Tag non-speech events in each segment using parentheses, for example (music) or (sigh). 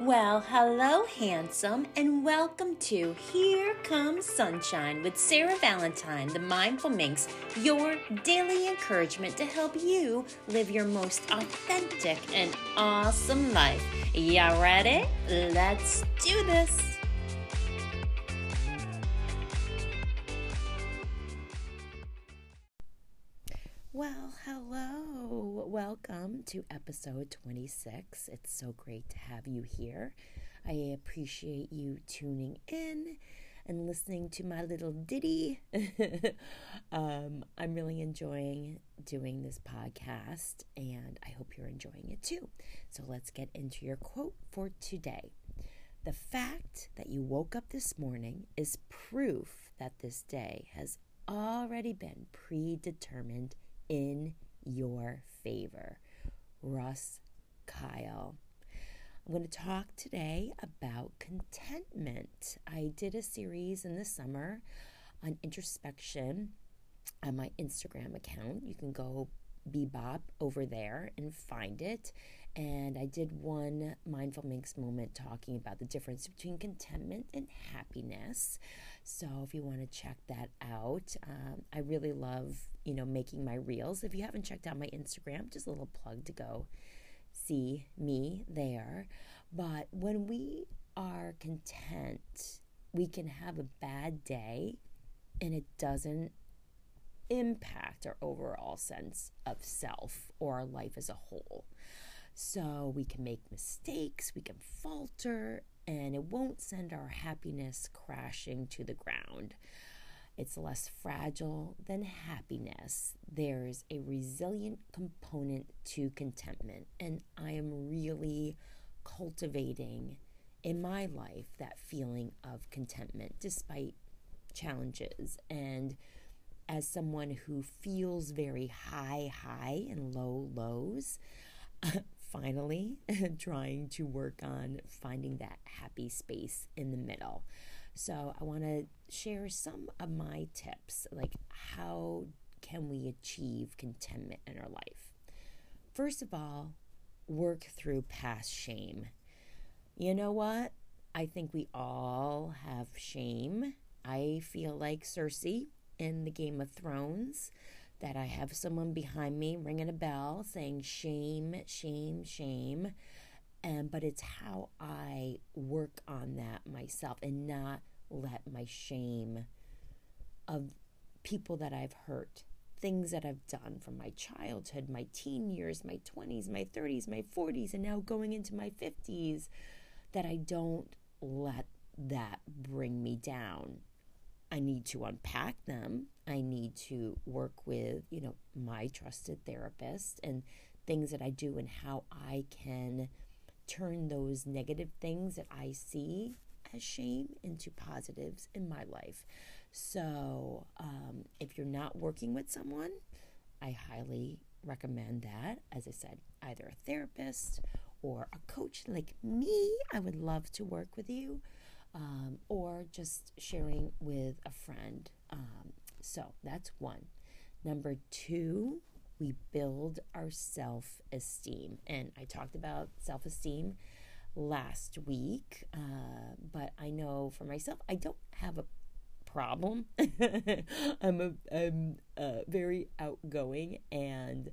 Well, hello, handsome, and welcome to Here Comes Sunshine with Sarah Valentine, the Mindful Minx, your daily encouragement to help you live your most authentic and awesome life. Ya ready? Let's do this. Well, hello. Welcome to episode 26. It's so great to have you here. I appreciate you tuning in and listening to my little ditty. (laughs) um, I'm really enjoying doing this podcast and I hope you're enjoying it too. So let's get into your quote for today. The fact that you woke up this morning is proof that this day has already been predetermined in your favor. Russ Kyle. I'm going to talk today about contentment. I did a series in the summer on introspection on my Instagram account. You can go bebop over there and find it. And I did one mindful minx moment talking about the difference between contentment and happiness. So if you want to check that out, um, I really love you know making my reels. If you haven't checked out my Instagram, just a little plug to go see me there. But when we are content, we can have a bad day, and it doesn't impact our overall sense of self or our life as a whole. So we can make mistakes, we can falter, and it won't send our happiness crashing to the ground. It's less fragile than happiness. There's a resilient component to contentment, and I am really cultivating in my life that feeling of contentment despite challenges. And as someone who feels very high, high and low lows, (laughs) finally (laughs) trying to work on finding that happy space in the middle. So, I want to share some of my tips like how can we achieve contentment in our life? First of all, work through past shame. You know what? I think we all have shame. I feel like Cersei in the Game of Thrones that I have someone behind me ringing a bell saying shame, shame, shame. And but it's how I work on that myself and not let my shame of people that I've hurt, things that I've done from my childhood, my teen years, my 20s, my 30s, my 40s, and now going into my 50s, that I don't let that bring me down I need to unpack them. I need to work with, you know, my trusted therapist and things that I do and how I can turn those negative things that I see as shame into positives in my life. So, um, if you're not working with someone, I highly recommend that. As I said, either a therapist or a coach like me. I would love to work with you um, or just sharing with a friend. Um, so that's one. Number two, we build our self esteem. And I talked about self esteem last week, uh, but I know for myself, I don't have a problem. (laughs) I'm a, I'm uh, very outgoing and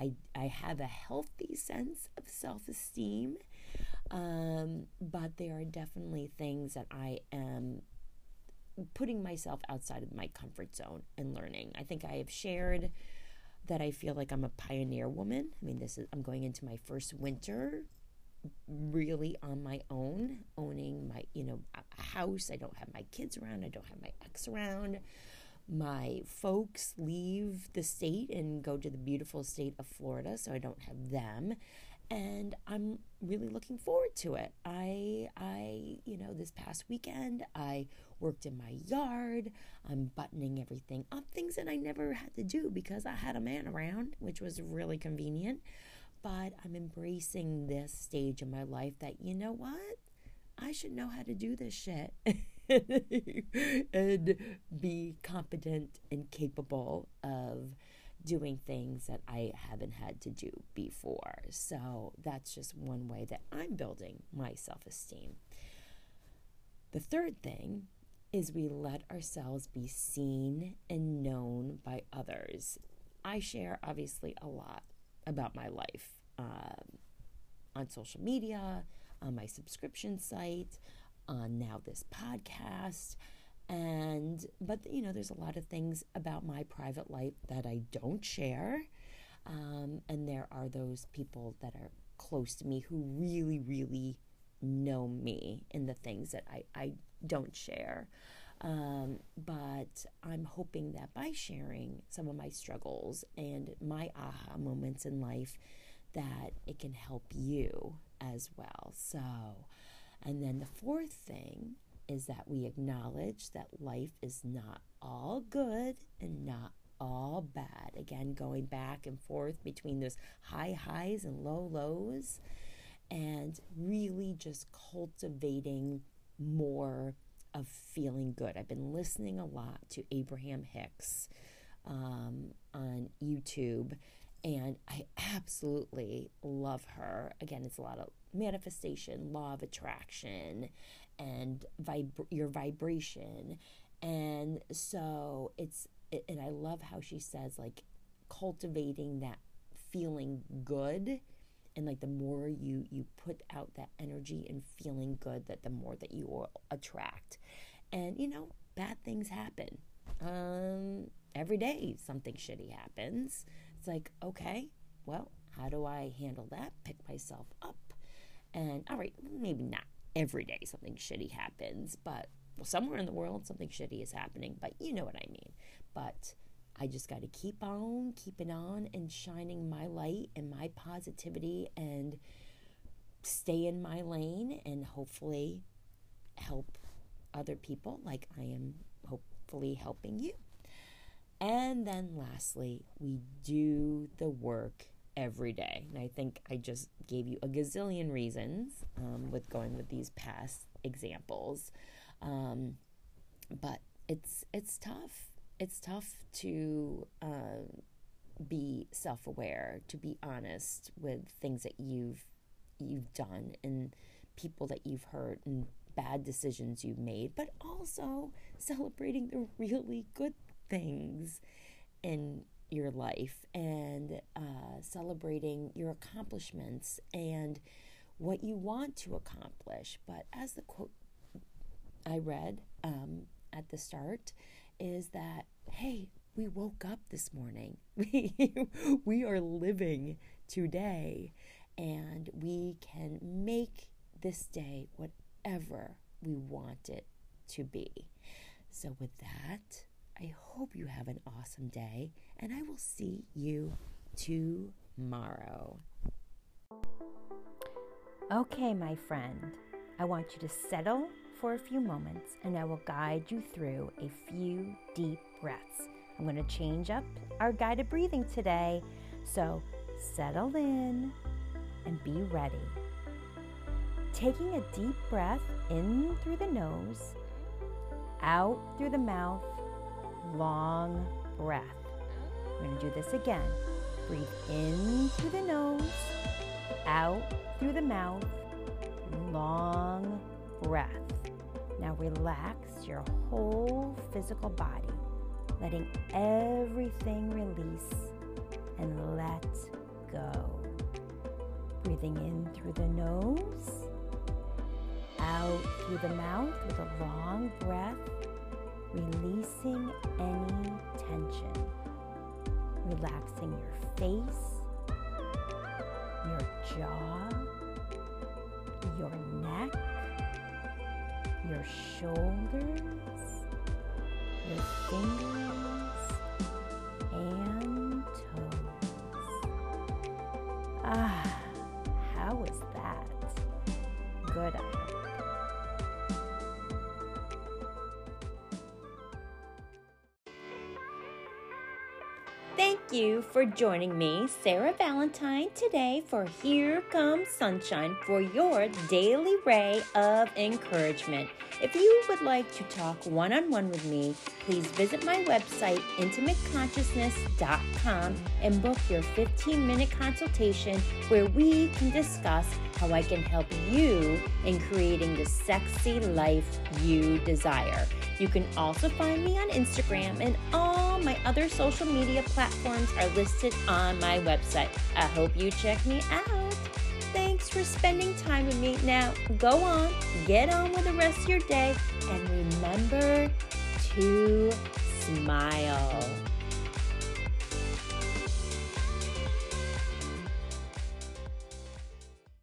I, I have a healthy sense of self esteem. Um, but there are definitely things that I am putting myself outside of my comfort zone and learning. I think I have shared that I feel like I'm a pioneer woman. I mean, this is I'm going into my first winter really on my own, owning my, you know, house. I don't have my kids around, I don't have my ex around. My folks leave the state and go to the beautiful state of Florida, so I don't have them and I'm really looking forward to it. I I you know this past weekend I worked in my yard. I'm buttoning everything up, things that I never had to do because I had a man around, which was really convenient. But I'm embracing this stage of my life that you know what? I should know how to do this shit. (laughs) and be competent and capable of doing things that I haven't had to do before. So that's just one way that I'm building my self esteem. The third thing is we let ourselves be seen and known by others. I share obviously a lot about my life um, on social media, on my subscription site, on now this podcast. And, but you know, there's a lot of things about my private life that I don't share. Um, and there are those people that are close to me who really, really know me in the things that I, I don't share. Um, but I'm hoping that by sharing some of my struggles and my aha moments in life, that it can help you as well. So, and then the fourth thing is that we acknowledge that life is not all good and not all bad. Again, going back and forth between those high highs and low lows, and really just cultivating more of feeling good. I've been listening a lot to Abraham Hicks um, on YouTube, and I absolutely love her. Again, it's a lot of manifestation, law of attraction, and vib- your vibration. And so it's, and I love how she says, like, cultivating that feeling good and like the more you you put out that energy and feeling good that the more that you will attract and you know bad things happen um every day something shitty happens it's like okay well how do i handle that? Pick myself up. And all right maybe not every day something shitty happens but well, somewhere in the world something shitty is happening but you know what i mean. But I just got to keep on, keeping on, and shining my light and my positivity and stay in my lane and hopefully help other people like I am hopefully helping you. And then lastly, we do the work every day. And I think I just gave you a gazillion reasons um, with going with these past examples. Um, but it's it's tough it's tough to uh, be self-aware, to be honest with things that you've you've done and people that you've hurt and bad decisions you've made, but also celebrating the really good things in your life and uh, celebrating your accomplishments and what you want to accomplish. But as the quote I read um, at the start, is that, hey, we woke up this morning. (laughs) We, we are living today, and we can make this day whatever we want it to be. So, with that, I hope you have an awesome day, and I will see you tomorrow. Okay, my friend, I want you to settle for a few moments and I will guide you through a few deep breaths. I'm going to change up our guided breathing today, so settle in and be ready. Taking a deep breath in through the nose, out through the mouth, long breath. We're going to do this again. Breathe in through the nose, out through the mouth, long breath. Now relax your whole physical body, letting everything release and let go. Breathing in through the nose, out through the mouth with a long breath, releasing any tension. Relaxing your face, your jaw, your neck your shoulders, your fingers, and toes. Ah, how was that? Good, you for joining me, Sarah Valentine, today for Here Comes Sunshine for your daily ray of encouragement. If you would like to talk one on one with me, please visit my website, intimateconsciousness.com, and book your 15 minute consultation where we can discuss how I can help you in creating the sexy life you desire. You can also find me on Instagram, and my other social media platforms are listed on my website. I hope you check me out. Thanks for spending time with me. Now, go on, get on with the rest of your day, and remember to smile.